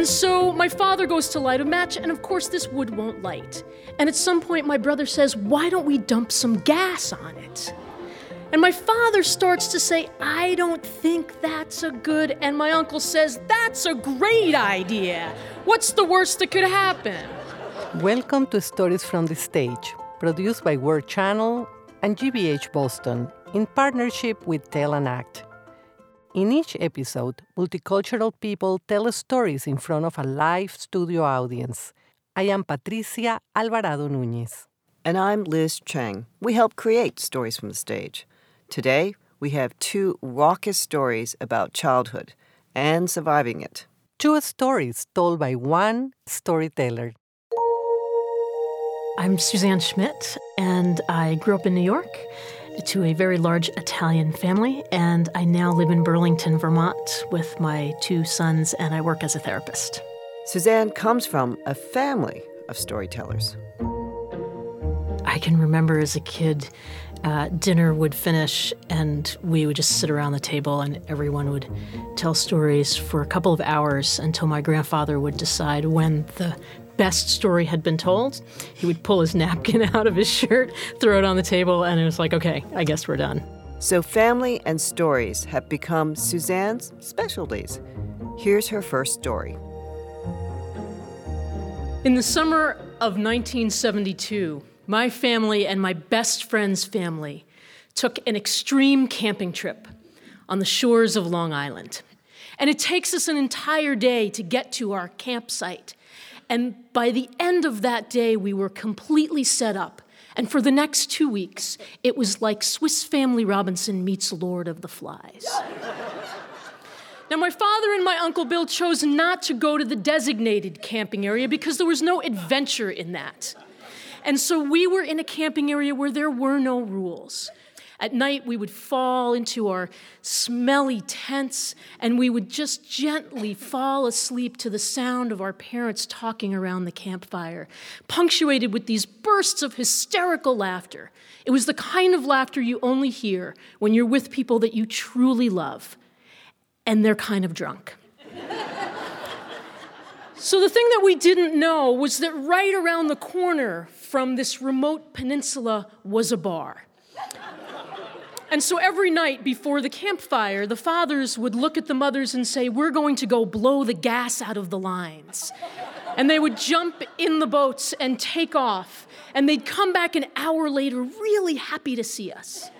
And so my father goes to light a match, and of course, this wood won't light. And at some point, my brother says, Why don't we dump some gas on it? And my father starts to say, I don't think that's a good. And my uncle says, That's a great idea. What's the worst that could happen? Welcome to Stories from the Stage, produced by World Channel and GBH Boston in partnership with Tell and Act. In each episode, multicultural people tell stories in front of a live studio audience. I am Patricia Alvarado Núñez. And I'm Liz Cheng. We help create Stories from the Stage. Today, we have two raucous stories about childhood and surviving it. Two stories told by one storyteller. I'm Susanne Schmidt, and I grew up in New York to a very large Italian family, and I now live in Burlington, Vermont with my two sons, and I work as a therapist. Susanne comes from a family of storytellers. I can remember as a kid, uh, dinner would finish, and we would just sit around the table, and everyone would tell stories for a couple of hours until my grandfather would decide when the best story had been told, he would pull his napkin out of his shirt, throw it on the table, and it was like, okay, I guess we're done. So, family and stories have become Susanne's specialties. Here's her first story. In the summer of 1972, my family and my best friend's family took an extreme camping trip on the shores of Long Island. And it takes us an entire day to get to our campsite and by the end of that day, we were completely set up. And for the next two weeks, it was like Swiss Family Robinson meets Lord of the Flies. Now, my father and my Uncle Bill chose not to go to the designated camping area because there was no adventure in that. And so we were in a camping area where there were no rules. At night, we would fall into our smelly tents and we would just gently fall asleep to the sound of our parents talking around the campfire, punctuated with these bursts of hysterical laughter. It was the kind of laughter you only hear when you're with people that you truly love, and they're kind of drunk. So, the thing that we didn't know was that right around the corner from this remote peninsula was a bar. And so every night before the campfire, the fathers would look at the mothers and say, We're going to go blow the gas out of the lines. And they would jump in the boats and take off. And they'd come back an hour later, really happy to see us.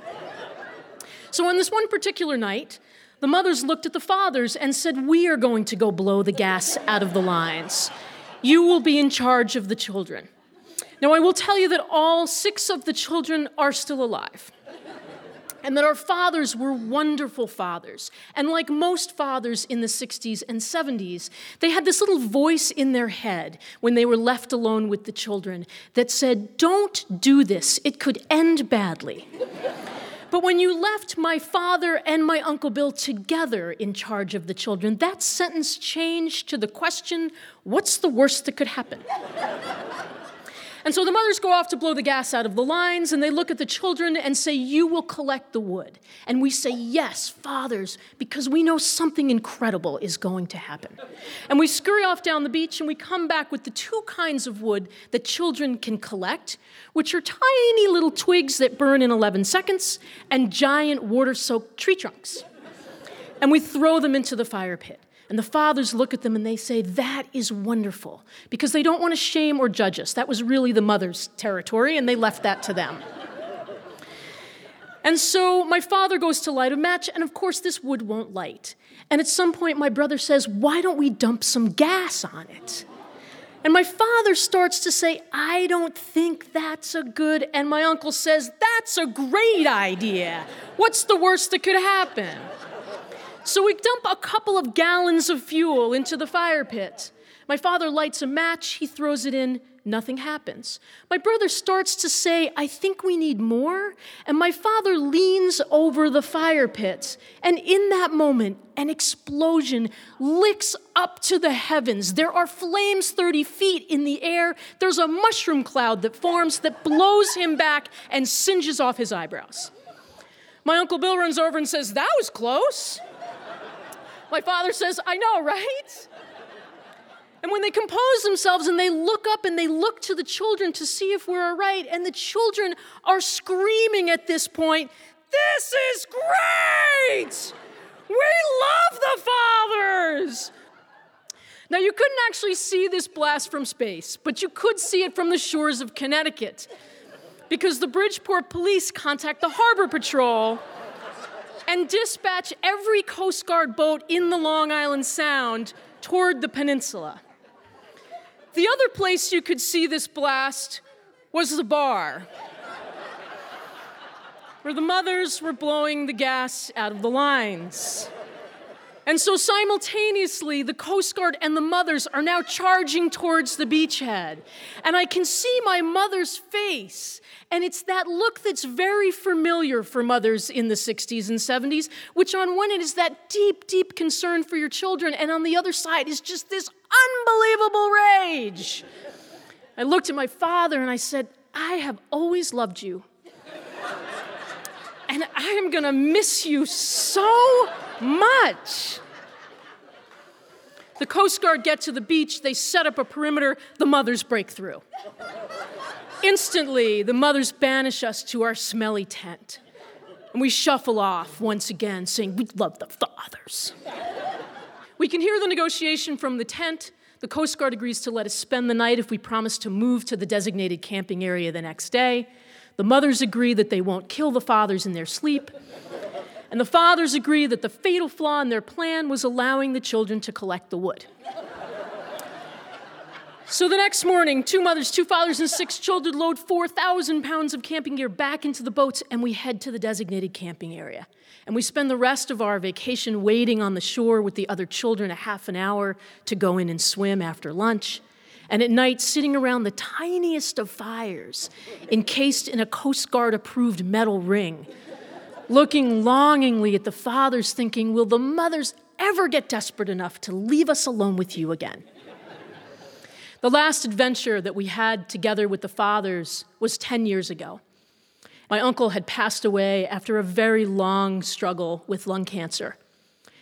So on this one particular night, the mothers looked at the fathers and said, We are going to go blow the gas out of the lines. You will be in charge of the children. Now, I will tell you that all six of the children are still alive and that our fathers were wonderful fathers. And like most fathers in the 60s and 70s, they had this little voice in their head when they were left alone with the children that said, Don't do this, it could end badly. But when you left my father and my Uncle Bill together in charge of the children, that sentence changed to the question what's the worst that could happen? And so the mothers go off to blow the gas out of the lines, and they look at the children and say, You will collect the wood. And we say, Yes, fathers, because we know something incredible is going to happen. And we scurry off down the beach, and we come back with the two kinds of wood that children can collect, which are tiny little twigs that burn in 11 seconds, and giant water soaked tree trunks. And we throw them into the fire pit. And the fathers look at them and they say, That is wonderful, because they don't want to shame or judge us. That was really the mother's territory, and they left that to them. And so my father goes to light a match, and of course, this wood won't light. And at some point, my brother says, Why don't we dump some gas on it? And my father starts to say, I don't think that's a good. And my uncle says, That's a great idea. What's the worst that could happen? So we dump a couple of gallons of fuel into the fire pit. My father lights a match, he throws it in, nothing happens. My brother starts to say, I think we need more. And my father leans over the fire pit. And in that moment, an explosion licks up to the heavens. There are flames 30 feet in the air. There's a mushroom cloud that forms that blows him back and singes off his eyebrows. My Uncle Bill runs over and says, That was close. My father says, I know, right? And when they compose themselves and they look up and they look to the children to see if we're all right, and the children are screaming at this point, This is great! We love the fathers! Now, you couldn't actually see this blast from space, but you could see it from the shores of Connecticut because the Bridgeport police contact the Harbor Patrol and dispatch every Coast Guard boat in the Long Island Sound toward the peninsula. The other place you could see this blast was the bar, where the mothers were blowing the gas out of the lines. And so simultaneously, the Coast Guard and the mothers are now charging towards the beachhead. And I can see my mother's face. And it's that look that's very familiar for mothers in the 60s and 70s, which on one end is that deep, deep concern for your children, and on the other side is just this unbelievable rage. I looked at my father and I said, I have always loved you. And I am gonna miss you so much. The Coast Guard get to the beach, they set up a perimeter, the mothers break through. Instantly, the mothers banish us to our smelly tent. And we shuffle off once again, saying, We love the fathers. we can hear the negotiation from the tent. The Coast Guard agrees to let us spend the night if we promise to move to the designated camping area the next day. The mothers agree that they won't kill the fathers in their sleep. And the fathers agree that the fatal flaw in their plan was allowing the children to collect the wood. So the next morning, two mothers, two fathers, and six children load 4,000 pounds of camping gear back into the boats, and we head to the designated camping area. And we spend the rest of our vacation waiting on the shore with the other children a half an hour to go in and swim after lunch. And at night, sitting around the tiniest of fires, encased in a Coast Guard approved metal ring, looking longingly at the fathers, thinking, Will the mothers ever get desperate enough to leave us alone with you again? The last adventure that we had together with the fathers was 10 years ago. My uncle had passed away after a very long struggle with lung cancer.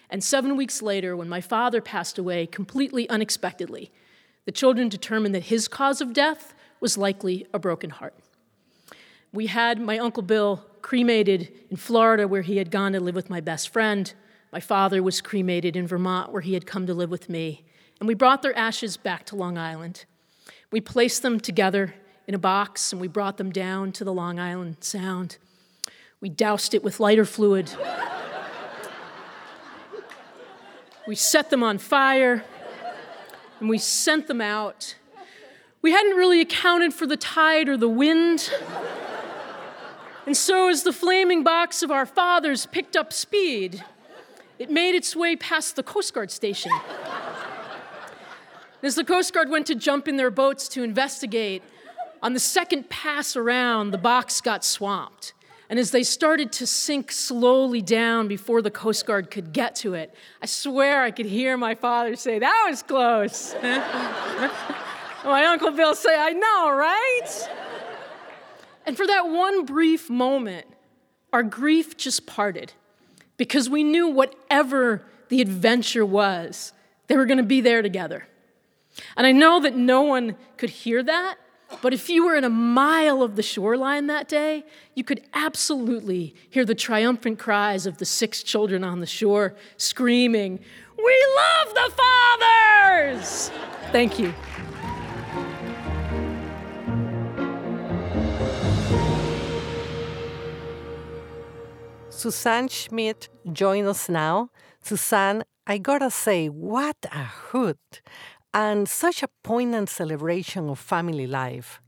And seven weeks later, when my father passed away completely unexpectedly, the children determined that his cause of death was likely a broken heart. We had my Uncle Bill cremated in Florida, where he had gone to live with my best friend. My father was cremated in Vermont, where he had come to live with me and we brought their ashes back to Long Island. We placed them together in a box and we brought them down to the Long Island Sound. We doused it with lighter fluid. we set them on fire and we sent them out. We hadn't really accounted for the tide or the wind. And so, as the flaming box of our fathers picked up speed, it made its way past the Coast Guard station. As the Coast Guard went to jump in their boats to investigate, on the second pass around, the box got swamped. And as they started to sink slowly down before the Coast Guard could get to it, I swear I could hear my father say, That was close. my Uncle Bill say, I know, right? And for that one brief moment, our grief just parted because we knew whatever the adventure was, they were going to be there together. And I know that no one could hear that, but if you were in a mile of the shoreline that day, you could absolutely hear the triumphant cries of the six children on the shore screaming, We love the fathers! Thank you. Susanne Schmidt join us now. Susanne, I gotta say, what a hoot! and such a poignant celebration of family life.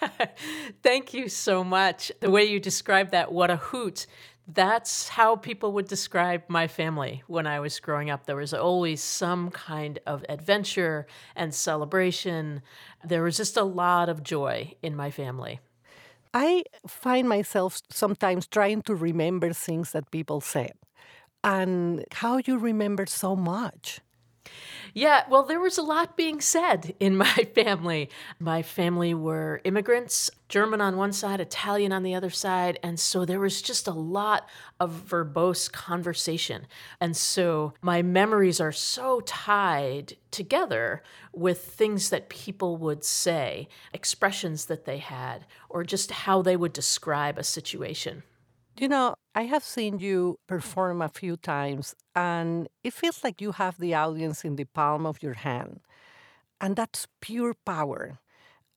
Thank you so much. The way you described that, what a hoot. That's how people would describe my family when I was growing up. There was always some kind of adventure and celebration. There was just a lot of joy in my family. I find myself sometimes trying to remember things that people said and how you remember so much. Yeah, well, there was a lot being said in my family. My family were immigrants, German on one side, Italian on the other side. And so there was just a lot of verbose conversation. And so my memories are so tied together with things that people would say, expressions that they had, or just how they would describe a situation. You know, I have seen you mm. perform a few times, and it feels like you have the audience in the palm of your hand. And that's pure power.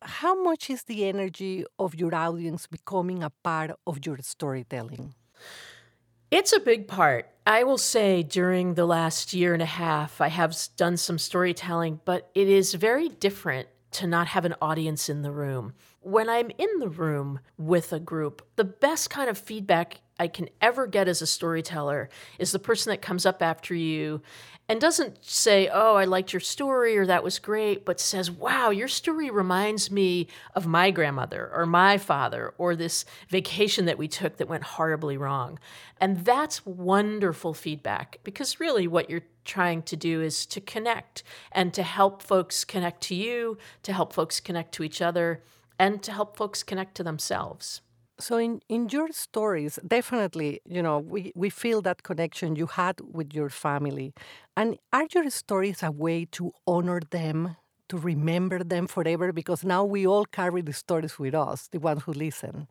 How much is the energy of your audience becoming a part of your storytelling? It's a big part. I will say during the last year and a half, I have done some storytelling, but it is very different to not have an audience in the room. When I'm in the room with a group, the best kind of feedback I can ever get as a storyteller is the person that comes up after you and doesn't say, Oh, I liked your story or that was great, but says, Wow, your story reminds me of my grandmother or my father or this vacation that we took that went horribly wrong. And that's wonderful feedback because really what you're trying to do is to connect and to help folks connect to you, to help folks connect to each other, and to help folks connect to themselves. So in, in your stories, definitely, you know, we, we feel that connection you had with your family. And are your stories a way to honor them, to remember them forever? Because now we all carry the stories with us, the ones who listen.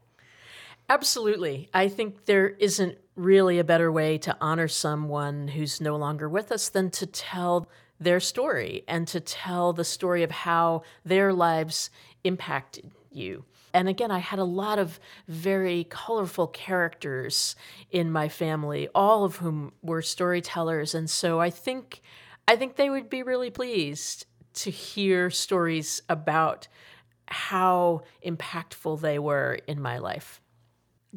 Absolutely. I think there isn't really a better way to honor someone who's no longer with us than to tell their story and to tell the story of how their lives impacted you. And again, I had a lot of very colorful characters in my family, all of whom were storytellers. And so I think I think they would be really pleased to hear stories about how impactful they were in my life.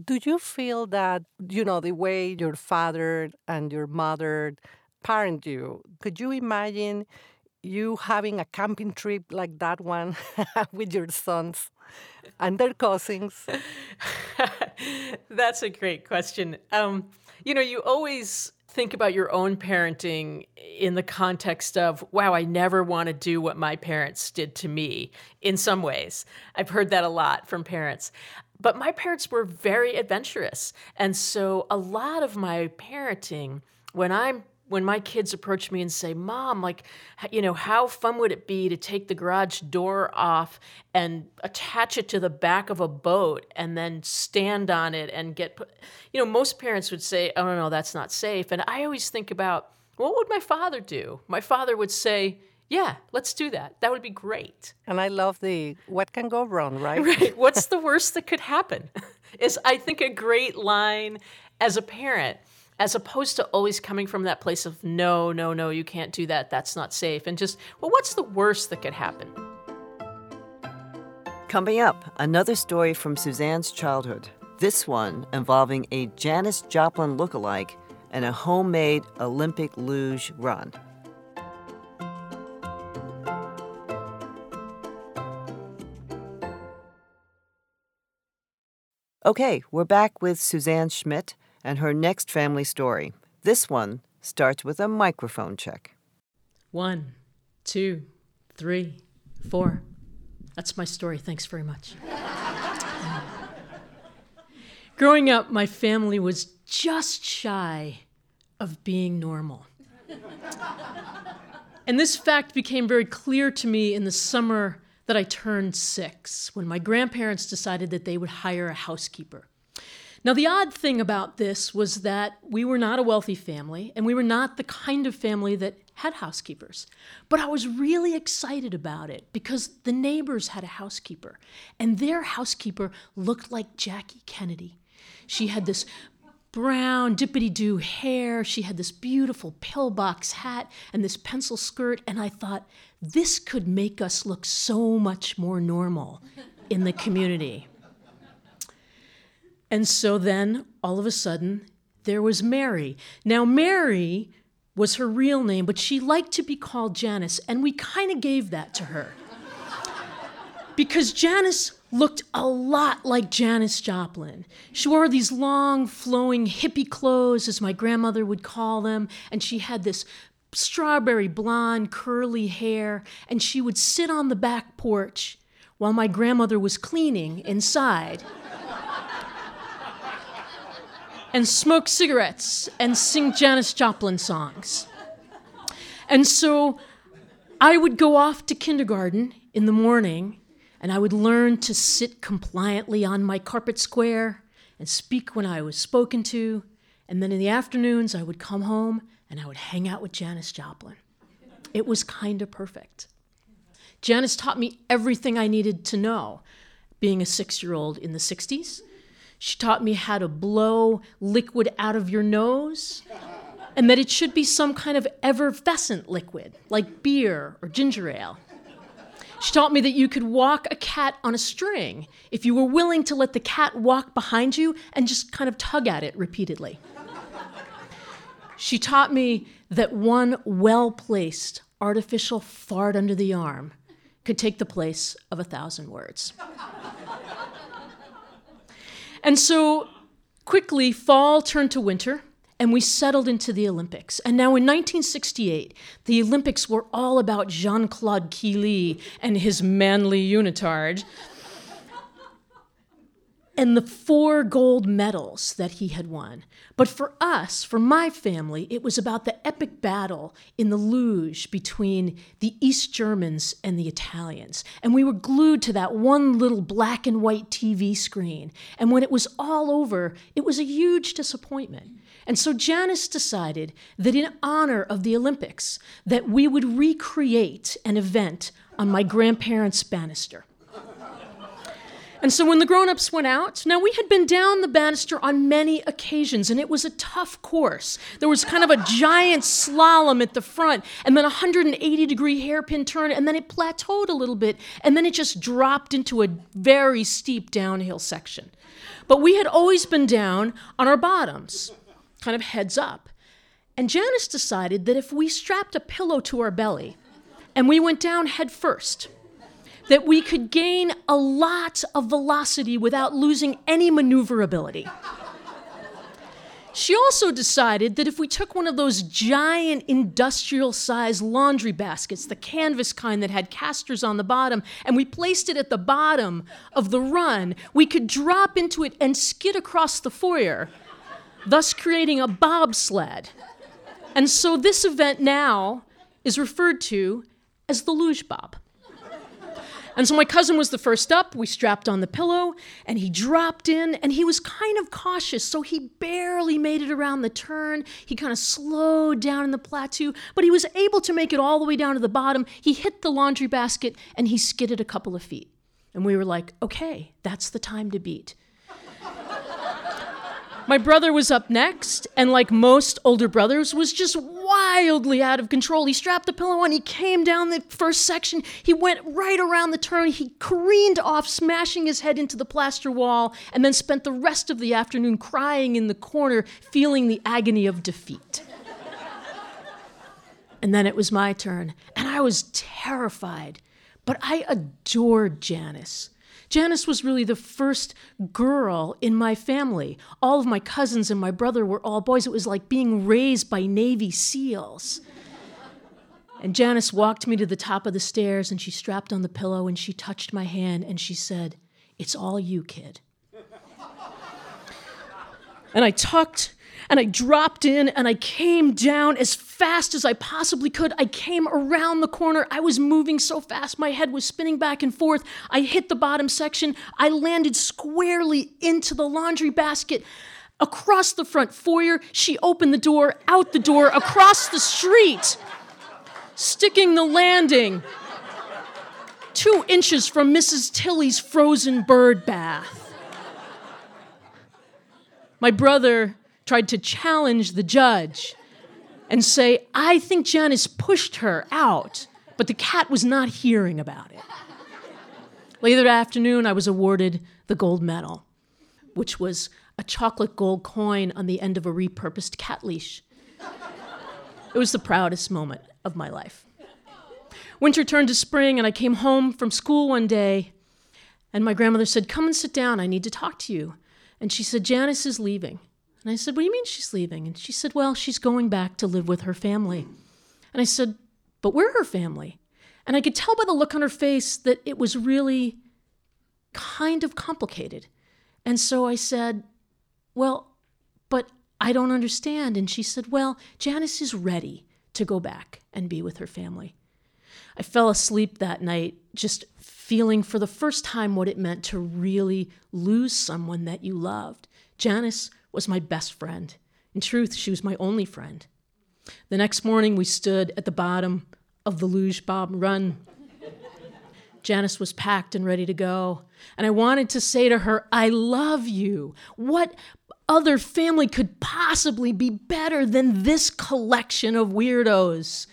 Do you feel that, you know, the way your father and your mother parent you, could you imagine you having a camping trip like that one with your sons and their cousins? That's a great question. Um, you know, you always think about your own parenting in the context of, wow, I never want to do what my parents did to me in some ways. I've heard that a lot from parents. But my parents were very adventurous. And so a lot of my parenting, when I'm when my kids approach me and say, Mom, like, you know, how fun would it be to take the garage door off and attach it to the back of a boat and then stand on it and get, put, you know, most parents would say, Oh, no, no, that's not safe. And I always think about, what would my father do? My father would say, yeah, let's do that. That would be great. And I love the what can go wrong, right? Right. What's the worst that could happen? Is I think a great line as a parent as opposed to always coming from that place of no, no, no, you can't do that, that's not safe, and just, well, what's the worst that could happen? Coming up, another story from Susanne's childhood. This one involving a Janis Joplin look-alike and a homemade Olympic luge run. Okay, we're back with Susanne Schmidt and her next family story. This one starts with a microphone check. One, two, three, four. That's my story. Thanks very much. Growing up, my family was just shy of being normal. and this fact became very clear to me in the summer that I turned six, when my grandparents decided that they would hire a housekeeper. Now, the odd thing about this was that we were not a wealthy family, and we were not the kind of family that had housekeepers. But I was really excited about it because the neighbors had a housekeeper, and their housekeeper looked like Jackie Kennedy. She had this brown dippity doo hair. She had this beautiful pillbox hat and this pencil skirt. And I thought, this could make us look so much more normal in the community. And so then, all of a sudden, there was Mary. Now, Mary was her real name, but she liked to be called Janice, and we kind of gave that to her. because Janice looked a lot like Janis Joplin. She wore these long, flowing hippie clothes, as my grandmother would call them, and she had this strawberry blonde, curly hair, and she would sit on the back porch while my grandmother was cleaning inside and smoke cigarettes and sing Janis Joplin songs. And so I would go off to kindergarten in the morning and I would learn to sit compliantly on my carpet square and speak when I was spoken to. And then in the afternoons, I would come home and I would hang out with Janis Joplin. It was kind of perfect. Janis taught me everything I needed to know being a six year old in the 60s. She taught me how to blow liquid out of your nose and that it should be some kind of effervescent liquid, like beer or ginger ale. She taught me that you could walk a cat on a string if you were willing to let the cat walk behind you and just kind of tug at it repeatedly. She taught me that one well placed artificial fart under the arm could take the place of a thousand words. And so quickly, fall turned to winter and we settled into the Olympics. And now in 1968, the Olympics were all about Jean Claude Killy and his manly unitard and the four gold medals that he had won. But for us, for my family, it was about the epic battle in the luge between the East Germans and the Italians. And we were glued to that one little black and white TV screen. And when it was all over, it was a huge disappointment. And so Janis decided that in honor of the Olympics, that we would recreate an event on my grandparents' banister. And so when the grown ups went out, now we had been down the banister on many occasions, and it was a tough course. There was kind of a giant slalom at the front, and then a 180 degree hairpin turn, and then it plateaued a little bit, and then it just dropped into a very steep downhill section. But we had always been down on our bottoms, kind of heads up. And Janice decided that if we strapped a pillow to our belly and we went down head first, that we could gain a lot of velocity without losing any maneuverability. She also decided that if we took one of those giant industrial sized laundry baskets, the canvas kind that had casters on the bottom, and we placed it at the bottom of the run, we could drop into it and skid across the foyer, thus creating a bobsled. And so this event now is referred to as the luge bob. And so my cousin was the first up. We strapped on the pillow and he dropped in and he was kind of cautious. So he barely made it around the turn. He kind of slowed down in the plateau, but he was able to make it all the way down to the bottom. He hit the laundry basket and he skidded a couple of feet. And we were like, okay, that's the time to beat. My brother was up next, and like most older brothers, was just wildly out of control. He strapped the pillow on, he came down the first section, he went right around the turn, he careened off, smashing his head into the plaster wall, and then spent the rest of the afternoon crying in the corner, feeling the agony of defeat. and then it was my turn, and I was terrified, but I adored Janis. Janis was really the first girl in my family. All of my cousins and my brother were all boys. It was like being raised by Navy SEALs. And Janice walked me to the top of the stairs and she strapped on the pillow and she touched my hand and she said, It's all you, kid. and I tucked and I dropped in and I came down as fast as I possibly could. I came around the corner. I was moving so fast, my head was spinning back and forth. I hit the bottom section. I landed squarely into the laundry basket. Across the front foyer, she opened the door, out the door, across the street, sticking the landing two inches from Mrs. Tilly's frozen bird bath. My brother tried to challenge the judge and say, I think Janice pushed her out, but the cat was not hearing about it. Later that afternoon, I was awarded the gold medal, which was a chocolate gold coin on the end of a repurposed cat leash. It was the proudest moment of my life. Winter turned to spring, and I came home from school one day, and my grandmother said, Come and sit down, I need to talk to you. And she said, Janice is leaving. And I said, What do you mean she's leaving? And she said, Well, she's going back to live with her family. And I said, But we're her family. And I could tell by the look on her face that it was really kind of complicated. And so I said, Well, but I don't understand. And she said, Well, Janice is ready to go back and be with her family. I fell asleep that night just feeling for the first time what it meant to really lose someone that you loved. Janice was my best friend. In truth, she was my only friend. The next morning, we stood at the bottom of the Luge Bob Run. Janice was packed and ready to go. And I wanted to say to her, I love you. What other family could possibly be better than this collection of weirdos?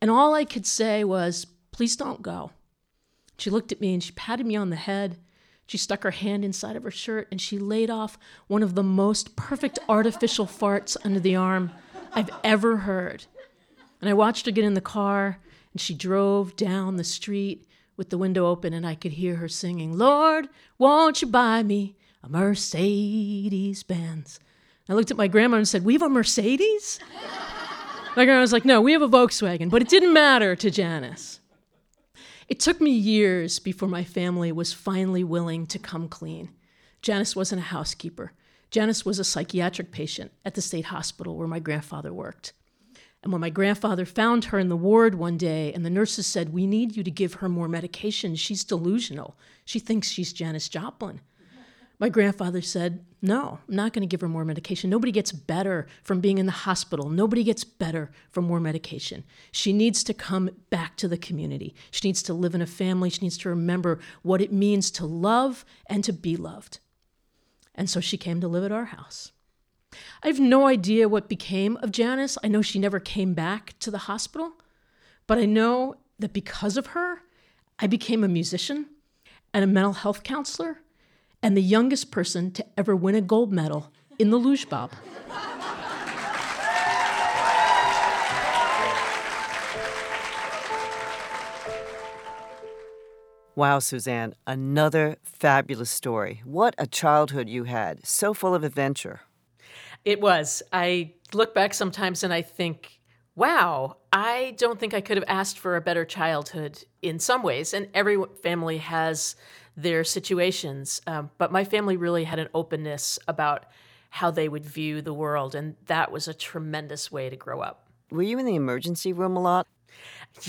And all I could say was, Please don't go. She looked at me and she patted me on the head. She stuck her hand inside of her shirt and she laid off one of the most perfect artificial farts under the arm I've ever heard. And I watched her get in the car and she drove down the street with the window open and I could hear her singing, Lord, won't you buy me a Mercedes Benz? I looked at my grandma and said, We have a Mercedes? My grandma was like, No, we have a Volkswagen, but it didn't matter to Janice. It took me years before my family was finally willing to come clean. Janice wasn't a housekeeper. Janice was a psychiatric patient at the state hospital where my grandfather worked. And when my grandfather found her in the ward one day and the nurses said, We need you to give her more medication, she's delusional. She thinks she's Janis Joplin. My grandfather said, No, I'm not going to give her more medication. Nobody gets better from being in the hospital. Nobody gets better from more medication. She needs to come back to the community. She needs to live in a family. She needs to remember what it means to love and to be loved. And so she came to live at our house. I have no idea what became of Janice. I know she never came back to the hospital, but I know that because of her, I became a musician and a mental health counselor and the youngest person to ever win a gold medal in the luge bob. Wow, Susanne, another fabulous story. What a childhood you had, so full of adventure. It was. I look back sometimes and I think, wow, I don't think I could have asked for a better childhood in some ways. And every family has their situations. Um, but my family really had an openness about how they would view the world, and that was a tremendous way to grow up. Were you in the emergency room a lot?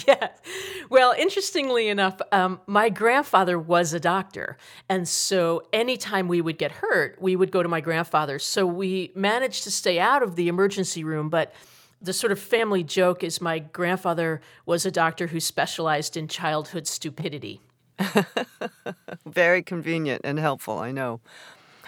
Yeah. Well, interestingly enough, um, my grandfather was a doctor. And so anytime we would get hurt, we would go to my grandfather. So we managed to stay out of the emergency room. But the sort of family joke is my grandfather was a doctor who specialized in childhood stupidity. Very convenient and helpful, I know.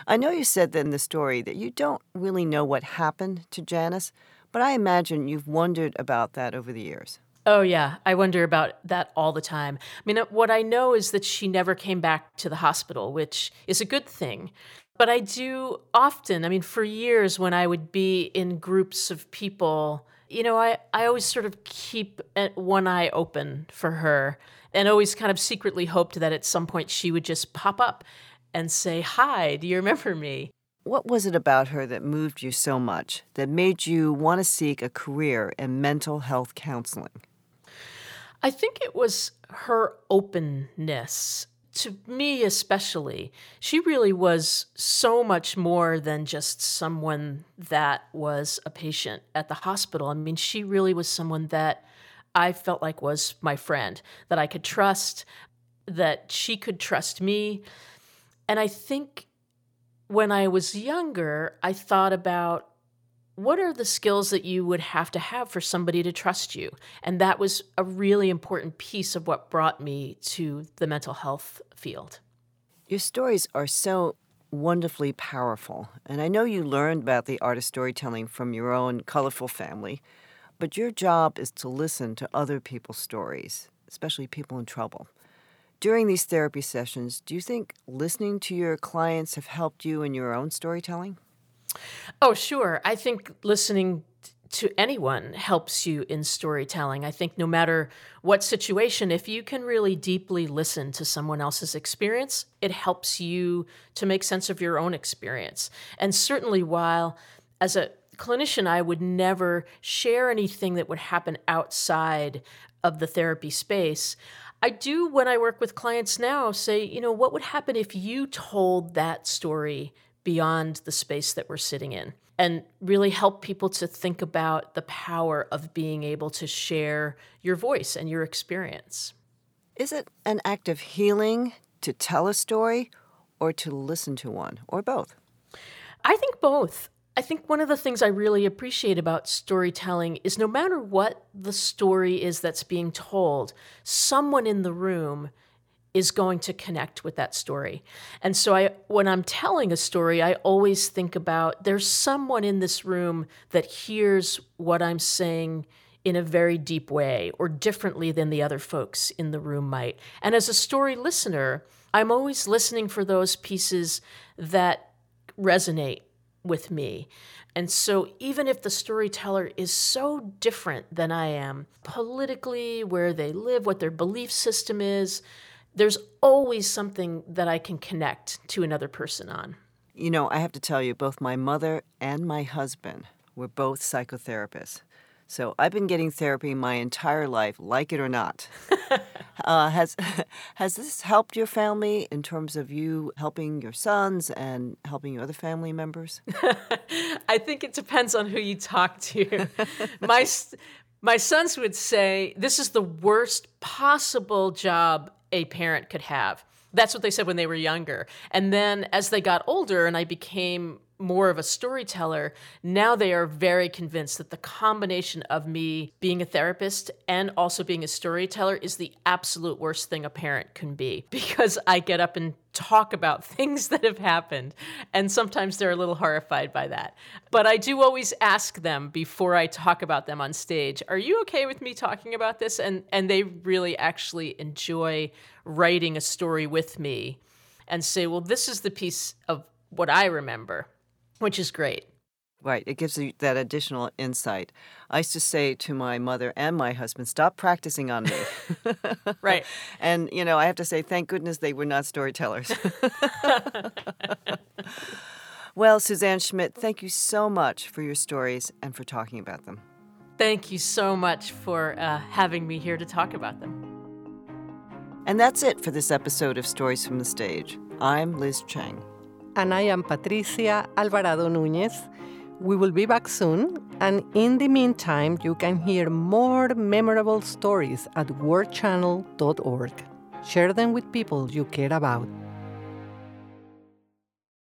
I know you said in the story that you don't really know what happened to Janice, but I imagine you've wondered about that over the years. Oh, yeah. I wonder about that all the time. I mean, uh, what I know is that she never came back to the hospital, which is a good thing. But I do often, I mean, for years when I would be in groups of people, you know, I, I always sort of keep one eye open for her and always kind of secretly hoped that at some point she would just pop up and say, Hi, do you remember me? What was it about her that moved you so much, that made you want to seek a career in mental health counseling? I think it was her openness. To me, especially, she really was so much more than just someone that was a patient at the hospital. I mean, she really was someone that I felt like was my friend, that I could trust, that she could trust me. And I think when I was younger, I thought about what are the skills that you would have to have for somebody to trust you? And that was a really important piece of what brought me to the mental health field. Your stories are so wonderfully powerful. And I know you learned about the art of storytelling from your own colorful family. But your job is to listen to other people's stories, especially people in trouble. During these therapy sessions, do you think listening to your clients have helped you in your own storytelling? Oh, sure. I think listening to anyone helps you in storytelling. I think no matter what situation, if you can really deeply listen to someone else's experience, it helps you to make sense of your own experience. And certainly, while as a clinician, I would never share anything that would happen outside of the therapy space. I do, when I work with clients now, say, you know, what would happen if you told that story beyond the space that we're sitting in? And really help people to think about the power of being able to share your voice and your experience. Is it an act of healing to tell a story or to listen to one, or both? I think both. I think one of the things I really appreciate about storytelling is no matter what the story is that's being told, someone in the room is going to connect with that story. And so I when I'm telling a story, I always think about there's someone in this room that hears what I'm saying in a very deep way or differently than the other folks in the room might. And as a story listener, I'm always listening for those pieces that resonate with me. And so, even if the storyteller is so different than I am, politically, where they live, what their belief system is, there's always something that I can connect to another person on. You know, I have to tell you, both my mother and my husband were both psychotherapists. So I've been getting therapy my entire life, like it or not. uh, has has this helped your family in terms of you helping your sons and helping your other family members? I think it depends on who you talk to. my my sons would say this is the worst possible job a parent could have. That's what they said when they were younger. And then as they got older and I became more of a storyteller, now they are very convinced that the combination of me being a therapist and also being a storyteller is the absolute worst thing a parent can be because I get up and talk about things that have happened. And sometimes they're a little horrified by that. But I do always ask them before I talk about them on stage, are you okay with me talking about this? And and they really actually enjoy writing a story with me and say, well, this is the piece of what I remember which is great. Right. It gives you that additional insight. I used to say to my mother and my husband, stop practicing on me. right. And, you know, I have to say, thank goodness they were not storytellers. well, Susanne Schmidt, thank you so much for your stories and for talking about them. Thank you so much for uh, having me here to talk about them. And that's it for this episode of Stories from the Stage. I'm Liz Cheng and I am Patricia Alvarado Nunez. We will be back soon, and in the meantime, you can hear more memorable stories at worldchannel.org. Share them with people you care about.